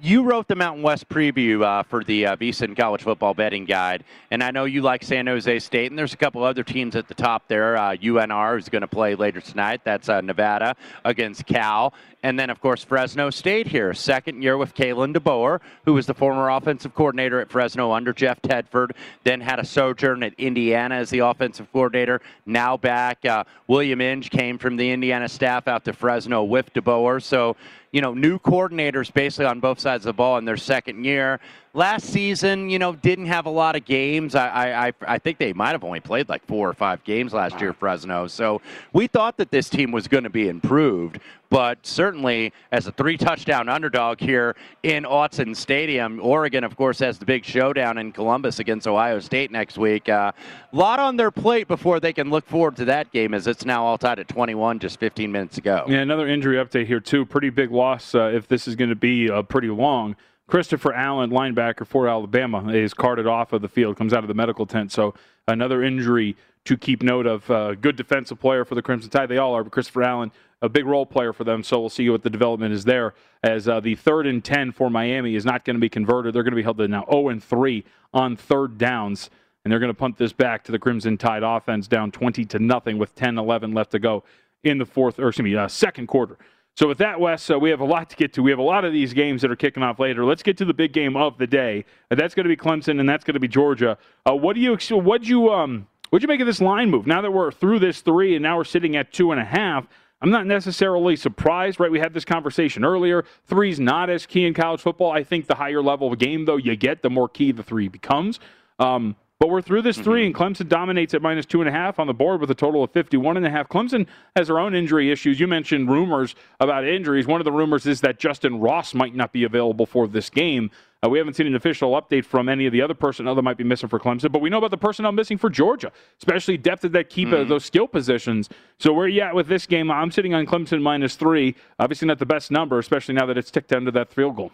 Speaker 5: you wrote the Mountain West preview uh, for the uh, VSiN College Football Betting Guide, and I know you like San Jose State. And there's a couple other teams at the top there. Uh, UNR is going to play later tonight. That's uh, Nevada against Cal. And then, of course, Fresno State here, second year with Kalen DeBoer, who was the former offensive coordinator at Fresno under Jeff Tedford, then had a sojourn at Indiana as the offensive coordinator. Now back, uh, William Inge came from the Indiana staff out to Fresno with DeBoer. So, you know, new coordinators basically on both sides of the ball in their second year. Last season, you know, didn't have a lot of games. I, I, I- I think they might have only played like four or five games last year, Fresno. So we thought that this team was going to be improved, but certainly as a three touchdown underdog here in Autzen Stadium, Oregon, of course, has the big showdown in Columbus against Ohio State next week. A lot on their plate before they can look forward to that game, as it's now all tied at 21 just 15 minutes ago.
Speaker 4: Yeah, another injury update here too. Pretty big loss uh, if this is going to be uh, pretty long. Christopher Allen, linebacker for Alabama, is carted off of the field, comes out of the medical tent. So another injury to keep note of. Uh, good defensive player for the Crimson Tide. They all are, but Christopher Allen, a big role player for them. So we'll see what the development is there. As uh, the third and 10 for Miami is not going to be converted. They're going to be held to now 0 and 3 on third downs. And they're going to punt this back to the Crimson Tide offense down 20 to nothing with 10 11 left to go in the fourth, or excuse me, uh, second quarter. So with that, Wes, uh, we have a lot to get to. We have a lot of these games that are kicking off later. Let's get to the big game of the day. That's going to be Clemson, and that's going to be Georgia. Uh, what do you ex- what you um what you make of this line move? Now that we're through this three, and now we're sitting at two and a half. I'm not necessarily surprised, right? We had this conversation earlier. Three's not as key in college football. I think the higher level of game, though, you get, the more key the three becomes. Um, but we're through this 3 and Clemson dominates at minus two and a half on the board with a total of 51 and a half. Clemson has their own injury issues. You mentioned rumors about injuries. One of the rumors is that Justyn Ross might not be available for this game. Uh, we haven't seen an official update from any of the other personnel that might be missing for Clemson, but we know about the personnel missing for Georgia, especially depth at that keep uh, those skill positions. So where are you at with this game? I'm sitting on Clemson minus three. Obviously not the best number, especially now that it's ticked down to that field goal.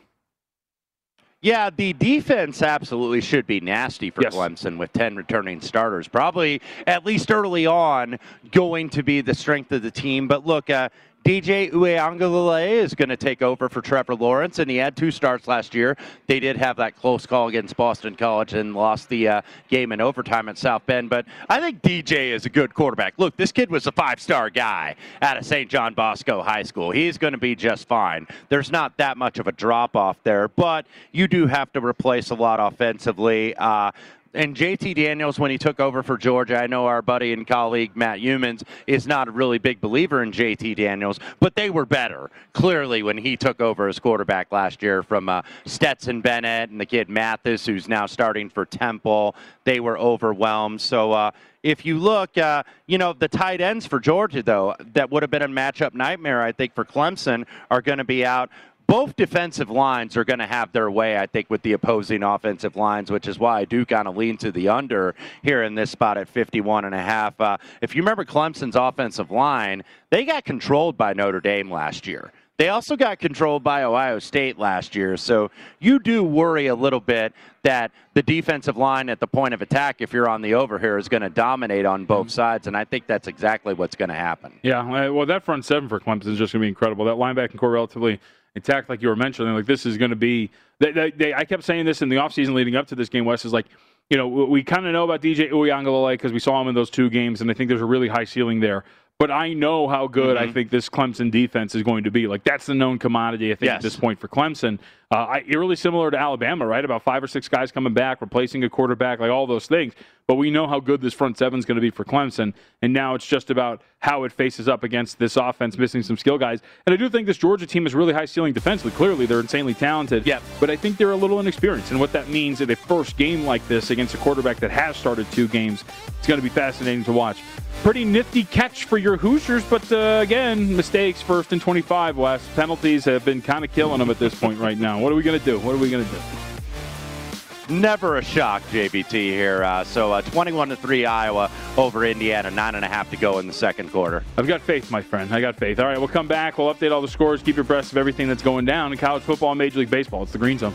Speaker 5: Yeah, the defense absolutely should be nasty for
Speaker 4: Yes.
Speaker 5: Clemson with 10 returning starters. Probably, at least early on, going to be the strength of the team. But look, uh, DJ Uiagalelei is going to take over for Trevor Lawrence, and he had two starts last year. They did have that close call against Boston College and lost the uh, game in overtime at South Bend. But I think DJ is a good quarterback. Look, this kid was a five-star guy out of St. John Bosco High School. He's going to be just fine. There's not that much of a drop-off there, but you do have to replace a lot offensively. Uh, and JT Daniels, when he took over for Georgia, I know our buddy and colleague Matt Youmans is not a really big believer in JT Daniels, but they were better clearly when he took over as quarterback last year from uh, Stetson Bennett and the kid Mathis, who's now starting for Temple. They were overwhelmed. So uh, if you look, uh, you know, the tight ends for Georgia, though, that would have been a matchup nightmare, I think, for Clemson, are going to be out both defensive lines are going to have their way, I think, with the opposing offensive lines, which is why I do kind of lean to the under here in this spot at 51 and a half. Uh, if you remember Clemson's offensive line, they got controlled by Notre Dame last year. They also got controlled by Ohio State last year. So you do worry a little bit that the defensive line at the point of attack, if you're on the over here, is going to dominate on both sides. And I think that's exactly what's going to happen.
Speaker 4: Yeah, well, that front seven for Clemson is just going to be incredible. That linebacking core relatively intact, like you were mentioning. Like this is going to be. They, they, they, I kept saying this in the offseason leading up to this game. Wes is like, you know, we kind of know about DJ Uiagalelei because we saw him in those two games, and I think there's a really high ceiling there. But I know how good mm-hmm. I think this Clemson defense is going to be. Like that's the known commodity, I think, yes. at this point for Clemson. Uh, I, eerily similar to Alabama, right? About five or six guys coming back, replacing a quarterback, like all those things. But we know how good this front seven is going to be for Clemson, and now it's just about how it faces up against this offense, missing some skill guys. And I do think this Georgia team is really high ceiling defensively. Clearly, they're insanely talented.
Speaker 5: Yeah.
Speaker 4: But I think they're a little inexperienced, and what that means in a first game like this against a quarterback that has started two games, it's going to be fascinating to watch. Pretty nifty catch for your Hoosiers, but uh, again, mistakes first and 25. Wes penalties have been kind of killing them at this point right now. What are we going to do? What are we going to do?
Speaker 5: never a shock, JVT here. Uh, so uh, 21 to three Iowa over Indiana, nine and a half to go in the second quarter.
Speaker 4: I've got faith, my friend. I got faith. All right, we'll come back. We'll update all the scores, keep your abreast of everything that's going down in college football and Major League Baseball. It's the Green Zone.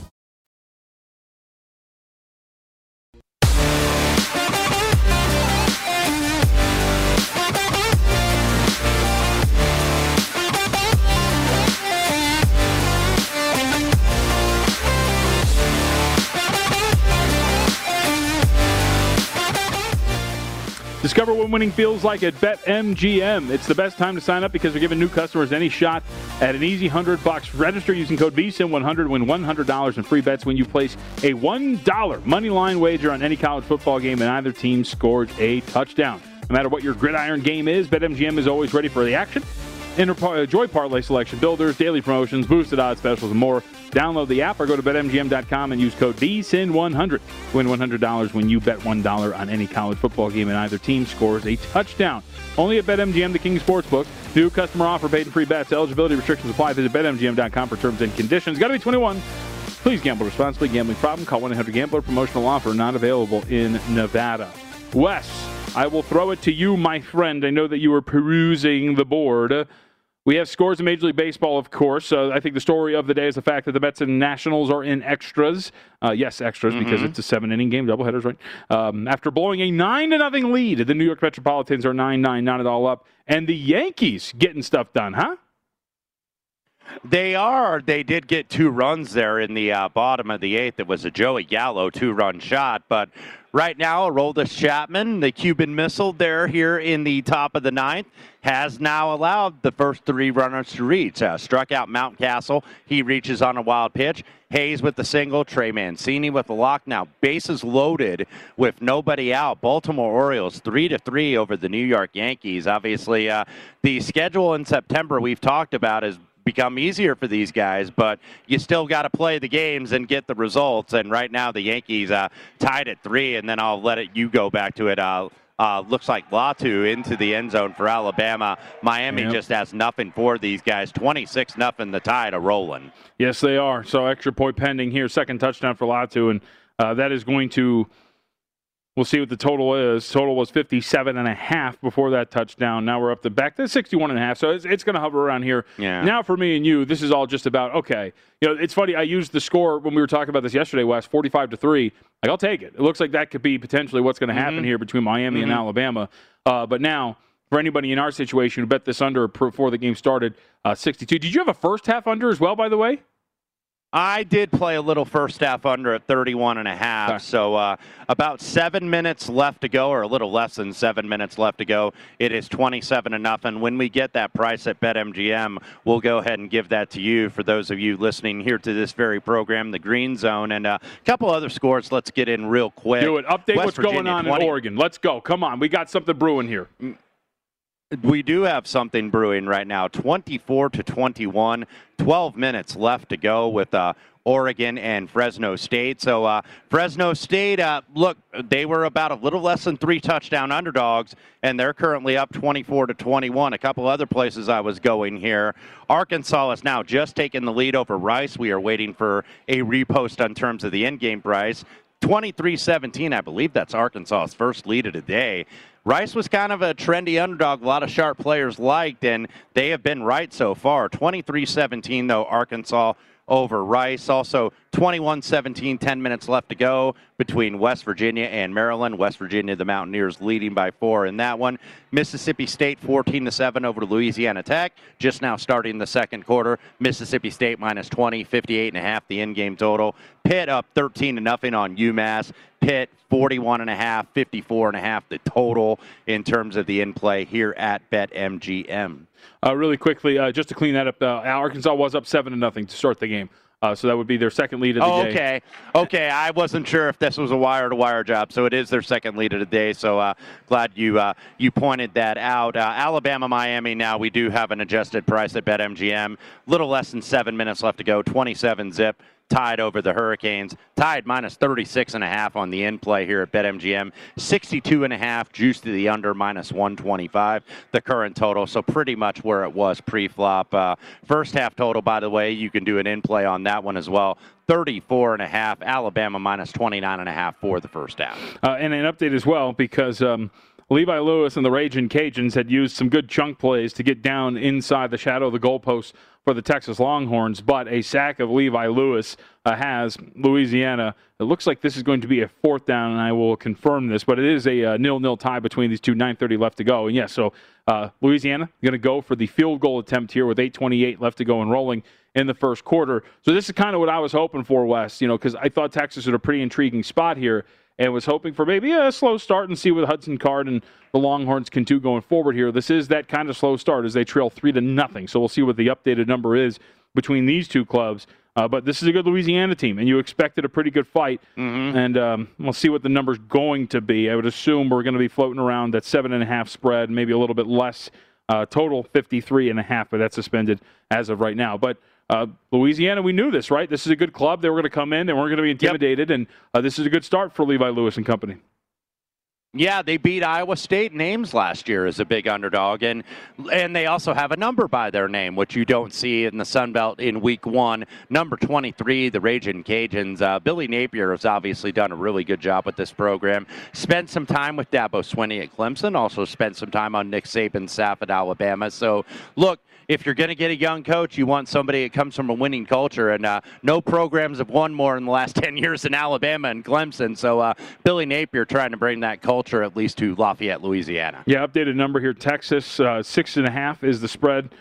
Speaker 4: Discover what winning feels like at BetMGM. It's the best time to sign up because we're giving new customers any shot at an easy 100 bucks. Register using code VSIN100 win $100 in free bets when you place a $1 money line wager on any college football game and either team scores a touchdown. No matter what your gridiron game is, BetMGM is always ready for the action. Enjoy uh, parlay selection builders, daily promotions, boosted odds specials, and more. Download the app or go to betmgm.com and use code VSIN100. Win $100 when you bet $1 on any college football game and either team scores a touchdown. Only at BetMGM, the King Sportsbook. New customer offer, paid and free bets. Eligibility restrictions apply. Visit betmgm.com for terms and conditions. Got to be 21. Please gamble responsibly. Gambling problem? Call 1-800-GAMBLER. Promotional offer not available in Nevada. Wes, I will throw it to you, my friend. I know that you were perusing the board. We have scores in Major League Baseball, of course. Uh, I think the story of the day is the fact that the Mets and Nationals are in extras. Uh, yes, extras mm-hmm. because it's a seven-inning game, doubleheaders, right? Um, after blowing a nine to nothing lead, the New York Metropolitans are nine-nine, not at all up, and the Yankees getting stuff done, huh?
Speaker 5: They are. They did get two runs there in the uh, bottom of the eighth. It was a Joey Gallo two-run shot, but right now, Aroldis Chapman, the Cuban missile there here in the top of the ninth, has now allowed the first three runners to reach. Uh, struck out Mountcastle. He reaches on a wild pitch. Hays with the single. Trey Mancini with the lock. Now bases loaded with nobody out. Baltimore Orioles three to three over the New York Yankees. Obviously, uh, the schedule in September we've talked about is become easier for these guys, but you still got to play the games and get the results. And right now, the Yankees uh, tied at three, and then I'll let it you go back to it. Uh, uh, looks like Latu into the end zone for Alabama. Miami yep. just has nothing for these guys. 26 nothing. The tide are rolling.
Speaker 4: Yes, they are. So extra point pending here. Second touchdown for Latu, and uh, that is going to We'll see what the total is. Total was 57 and a half before that touchdown. Now we're up to back to 61 and a half. So it's, it's going to hover around here.
Speaker 5: Yeah.
Speaker 4: Now for me and you, this is all just about okay. You know, it's funny. I used the score when we were talking about this yesterday, Wes, 45 to three. Like I'll take it. It looks like that could be potentially what's going to happen mm-hmm. here between Miami mm-hmm. and Alabama. Uh, but now for anybody in our situation who bet this under before the game started, uh, 62. Did you have a first half under as well, by the way?
Speaker 5: I did play a little first half under at 31 and a half. Okay. So uh, about seven minutes left to go, or a little less than seven minutes left to go. It is 27 and nothing. When we get that price at BetMGM, we'll go ahead and give that to you for those of you listening here to this very program, the Green Zone, and a couple other scores. Let's get in real quick.
Speaker 4: Do it. Update West what's Virginia, going on 20- in Oregon. Let's go. Come on, we got something brewing here.
Speaker 5: We do have something brewing right now 24 to 21 12 minutes left to go with uh, Oregon and Fresno State. So uh, Fresno State, uh, look, they were about a little less than three touchdown underdogs, and they're currently up 24 to 21. A couple other places I was going here. Arkansas is now just taking the lead over Rice. We are waiting for a repost on terms of the end game price. 23-17, I believe that's Arkansas's first lead of the day. Rice was kind of a trendy underdog, a lot of sharp players liked, and they have been right so far. 23 17, though, Arkansas over Rice. Also, 21 17, 10 minutes left to go between West Virginia and Maryland. West Virginia, the Mountaineers leading by four in that one. Mississippi State 14 7 over Louisiana Tech. Just now starting the second quarter. Mississippi State minus 20, 58 and a half the in game total. Pitt up 13 to nothing on UMass. Pitt 41 and a half, 54 and a half the total in terms of the in play here at BetMGM.
Speaker 4: Uh, really quickly, uh, just to clean that up, uh, Arkansas was up seven to nothing to start the game. Uh, so that would be their second lead of the
Speaker 5: oh,
Speaker 4: day.
Speaker 5: Okay, okay. I wasn't sure if this was a wire to wire job, so it is their second lead of the day. So uh, glad you uh, you pointed that out. Uh, Alabama, Miami. Now we do have an adjusted price at BetMGM. Little less than seven minutes left to go. 27 zip Tide over the Hurricanes. Tide minus 36 and a half on the in play here at BetMGM. 62 and a half juice to the under minus 125. The current total, so pretty much where it was pre-flop. Uh, first half total, by the way, you can do an in play on that one as well. 34 and a half. Alabama minus 29 and a half for the first half.
Speaker 4: Uh, and an update as well because. Um, Levi Lewis and the Raging Cajuns had used some good chunk plays to get down inside the shadow of the goalpost for the Texas Longhorns, but a sack of Levi Lewis uh, has Louisiana. It looks like this is going to be a fourth down, and I will confirm this, but it is a uh, nil-nil tie between these two. 9:30 left to go, and yes, so uh, Louisiana going to go for the field goal attempt here with 8:28 left to go and rolling in the first quarter. So this is kind of what I was hoping for, Wes. You know, because I thought Texas was a pretty intriguing spot here. And was hoping for maybe a slow start and see what Hudson Card and the Longhorns can do going forward here. This is that kind of slow start as they trail three to nothing. So we'll see what the updated number is between these two clubs. Uh, but this is a good Louisiana team, and you expected a pretty good fight.
Speaker 5: Mm-hmm.
Speaker 4: And um, we'll see what the number's going to be. I would assume we're going to be floating around that seven and a half spread, maybe a little bit less. Uh, total 53 and a half, but that's suspended as of right now. But uh, Louisiana, we knew this, right? This is a good club. They were going to come in. They weren't going to be intimidated, yep. and uh, this is a good start for Levi Lewis and company.
Speaker 5: Yeah, they beat Iowa State names last year as a big underdog, and and they also have a number by their name, which you don't see in the Sun Belt in Week One. Number 23, the Raging Cajuns. Uh, Billy Napier has obviously done a really good job with this program. Spent some time with Dabo Swinney at Clemson. Also spent some time on Nick Saban's staff at Alabama. So look, if you're going to get a young coach, you want somebody that comes from a winning culture. And uh, no programs have won more in the last 10 years than Alabama and Clemson. So uh, Billy Napier trying to bring that culture at least to Lafayette, Louisiana.
Speaker 4: Yeah, updated number here. Texas, uh, six and a half is the spread.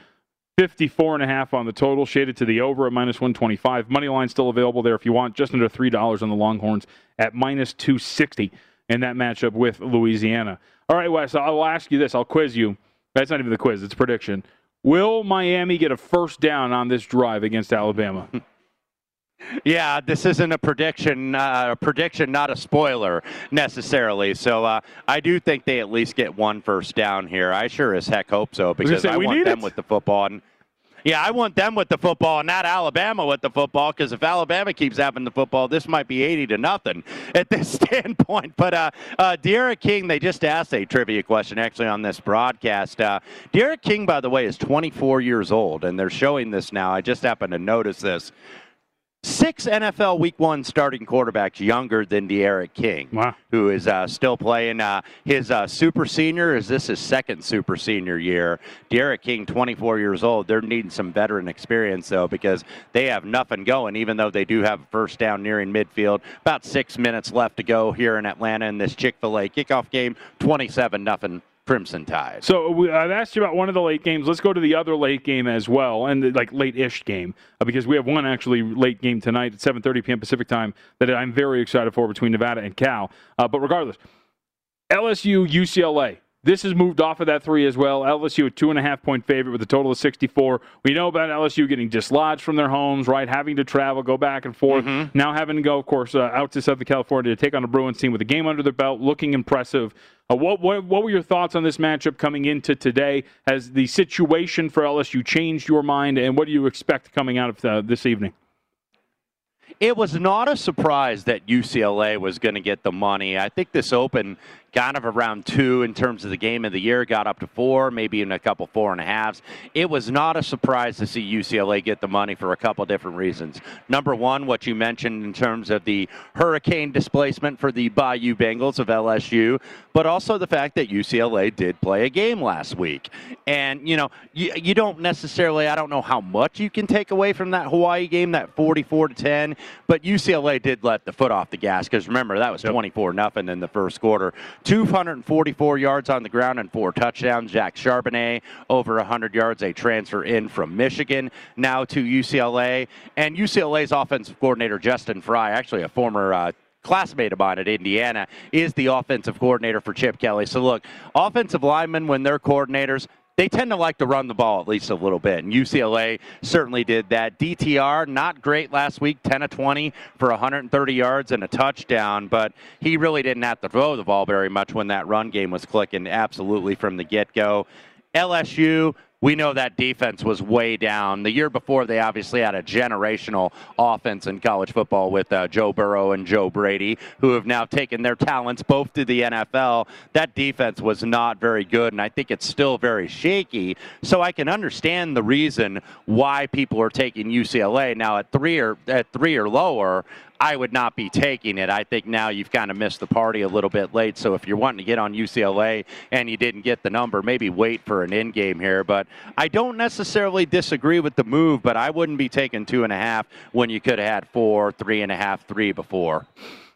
Speaker 4: 54 and a half on the total, shaded to the over at minus 125. Money line still available there if you want, just under $3 on the Longhorns at minus 260 in that matchup with Louisiana. All right, Wes, I'll ask you this. I'll quiz you. That's not even the quiz, it's prediction. Will Miami get a first down on this drive against Alabama?
Speaker 5: Yeah, this isn't a prediction, uh, a prediction, not a spoiler necessarily. So uh, I do think they at least get one first down here. I sure as heck hope so because I, I want them
Speaker 4: it.
Speaker 5: with the football. And yeah, I want them with the football, not Alabama with the football, because if Alabama keeps having the football, this might be 80 to nothing at this standpoint. But uh, uh, D'Eriq King, they just asked a trivia question actually on this broadcast. Uh, D'Eriq King, by the way, is 24 years old, and they're showing this now. I just happened to notice this. Six NFL Week One starting quarterbacks younger than D'Eriq King,
Speaker 4: wow.
Speaker 5: who is uh, still playing uh, his uh, super senior. Is this his second super senior year? D'Eriq King, 24 years old. They're needing some veteran experience though because they have nothing going. Even though they do have a first down nearing midfield, about six minutes left to go here in Atlanta in this Chick Fil A kickoff game. 27 nothing Crimson Tide.
Speaker 4: So we, I've asked you about one of the late games. Let's go to the other late game as well, and the, like late-ish game, uh, because we have one actually late game tonight at 7:30 p.m. Pacific time that I'm very excited for between Nevada and Cal. Uh, but regardless, LSU UCLA. This has moved off of that three as well. LSU a two and a half point favorite with a total of 64. We know about LSU getting dislodged from their homes, right? Having to travel, go back and forth.
Speaker 5: Mm-hmm.
Speaker 4: Now having to go, of course, uh, out to Southern California to take on a Bruins team with a game under their belt, looking impressive. Uh, what, what, what were your thoughts on this matchup coming into today? Has the situation for LSU changed your mind, and what do you expect coming out of uh, this evening?
Speaker 5: It was not a surprise that UCLA was going to get the money. I think this opened kind of around two in terms of the game of the year, got up to four, maybe in a couple four and a halves. It was not a surprise to see UCLA get the money for a couple different reasons. Number one, what you mentioned in terms of the hurricane displacement for the Bayou Bengals of LSU, but also the fact that UCLA did play a game last week. And, you know, you, you don't necessarily, I don't know how much you can take away from that Hawaii game, that 44 to 10, but UCLA did let the foot off the gas because remember, that was 24 nothing in the first quarter. 244 yards on the ground and four touchdowns. Zach Charbonnet over 100 yards, a transfer in from Michigan, now to UCLA. And UCLA's offensive coordinator, Justin Frye, actually a former uh, classmate of mine at Indiana, is the offensive coordinator for Chip Kelly. So, look, offensive linemen, when they're coordinators, they tend to like to run the ball at least a little bit. And UCLA certainly did that. DTR, not great last week, 10 of 20 for 130 yards and a touchdown, but he really didn't have to throw the ball very much when that run game was clicking absolutely from the get go. LSU, we know that defense was way down. The year before, they obviously had a generational offense in college football with uh, Joe Burrow and Joe Brady, who have now taken their talents both to the NFL. That defense was not very good, and I think it's still very shaky. So I can understand the reason why people are taking UCLA now at three or at three or lower. I would not be taking it. I think now you've kind of missed the party a little bit late. So if you're wanting to get on UCLA and you didn't get the number, maybe wait for an in game here. But I don't necessarily disagree with the move, but I wouldn't be taking two and a half when you could have had four, three and a half, three before.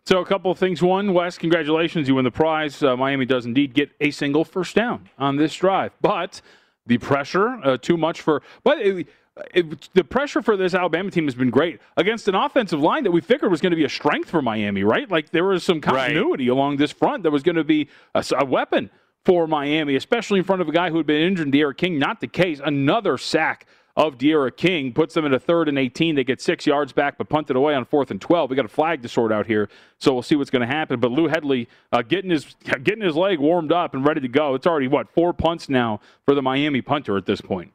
Speaker 4: So a couple of things. One, Wes, congratulations, you win the prize. Uh, Miami does indeed get a single first down on this drive, but the pressure uh, too much for. But. It, it, the pressure for this Alabama team has been great against an offensive line that we figured was going to be a strength for Miami, right? Like there was some continuity right. along this front that was going to be a, a, weapon for Miami, especially in front of a guy who had been injured, D'Eriq King. Not the case. Another sack of D'Eriq King puts them in a third and 18. They get six yards back, but punted away on fourth and 12. We got a flag to sort out here, so we'll see what's going to happen. But Lou Hedley uh, getting his getting his leg warmed up and ready to go. It's already what four punts now for the Miami punter at this point.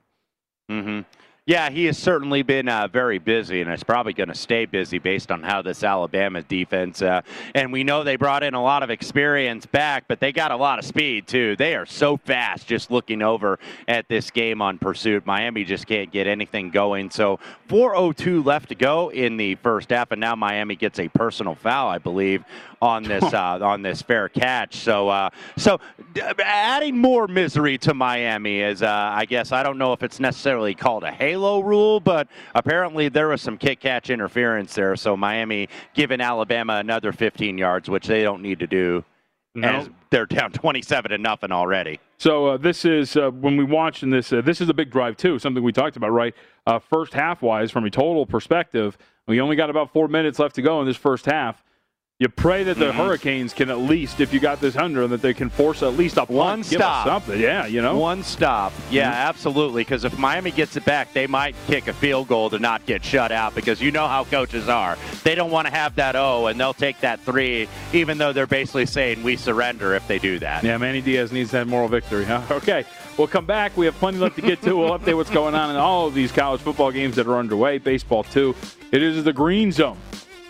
Speaker 5: Mm-hmm. Yeah, he has certainly been uh, very busy, and it's probably going to stay busy based on how this Alabama defense. Uh, and we know they brought in a lot of experience back, but they got a lot of speed too. They are so fast. Just looking over at this game on pursuit, Miami just can't get anything going. So 4:02 left to go in the first half, and now Miami gets a personal foul, I believe, on this uh, on this fair catch. So uh, so adding more misery to Miami is, uh, I guess, I don't know if it's necessarily called a halo rule, but apparently there was some kick catch interference there. So Miami giving Alabama another 15 yards, which they don't need to do. No. As they're down 27 to nothing already.
Speaker 4: So uh, this is uh, when we watched in this. Uh, this is a big drive too. Something we talked about, right? Uh, first half wise, from a total perspective, we only got about four minutes left to go in this first half. You pray that the mm-hmm. Hurricanes can at least, if you got this under, that they can force at least up
Speaker 5: one stop,
Speaker 4: something. Yeah, you know,
Speaker 5: one stop. Yeah, mm-hmm. absolutely. Because if Miami gets it back, they might kick a field goal to not get shut out. Because you know how coaches are; they don't want to have that O, and they'll take that three, even though they're basically saying we surrender if they do that.
Speaker 4: Yeah, Manny Diaz needs that moral victory. Huh? Okay, we'll come back. We have plenty left to get to. We'll update what's going on in all of these college football games that are underway. Baseball too. It is the Green Zone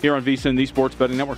Speaker 4: here on VSIN, the Sports Betting Network.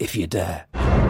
Speaker 2: if you dare.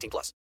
Speaker 10: 18 plus.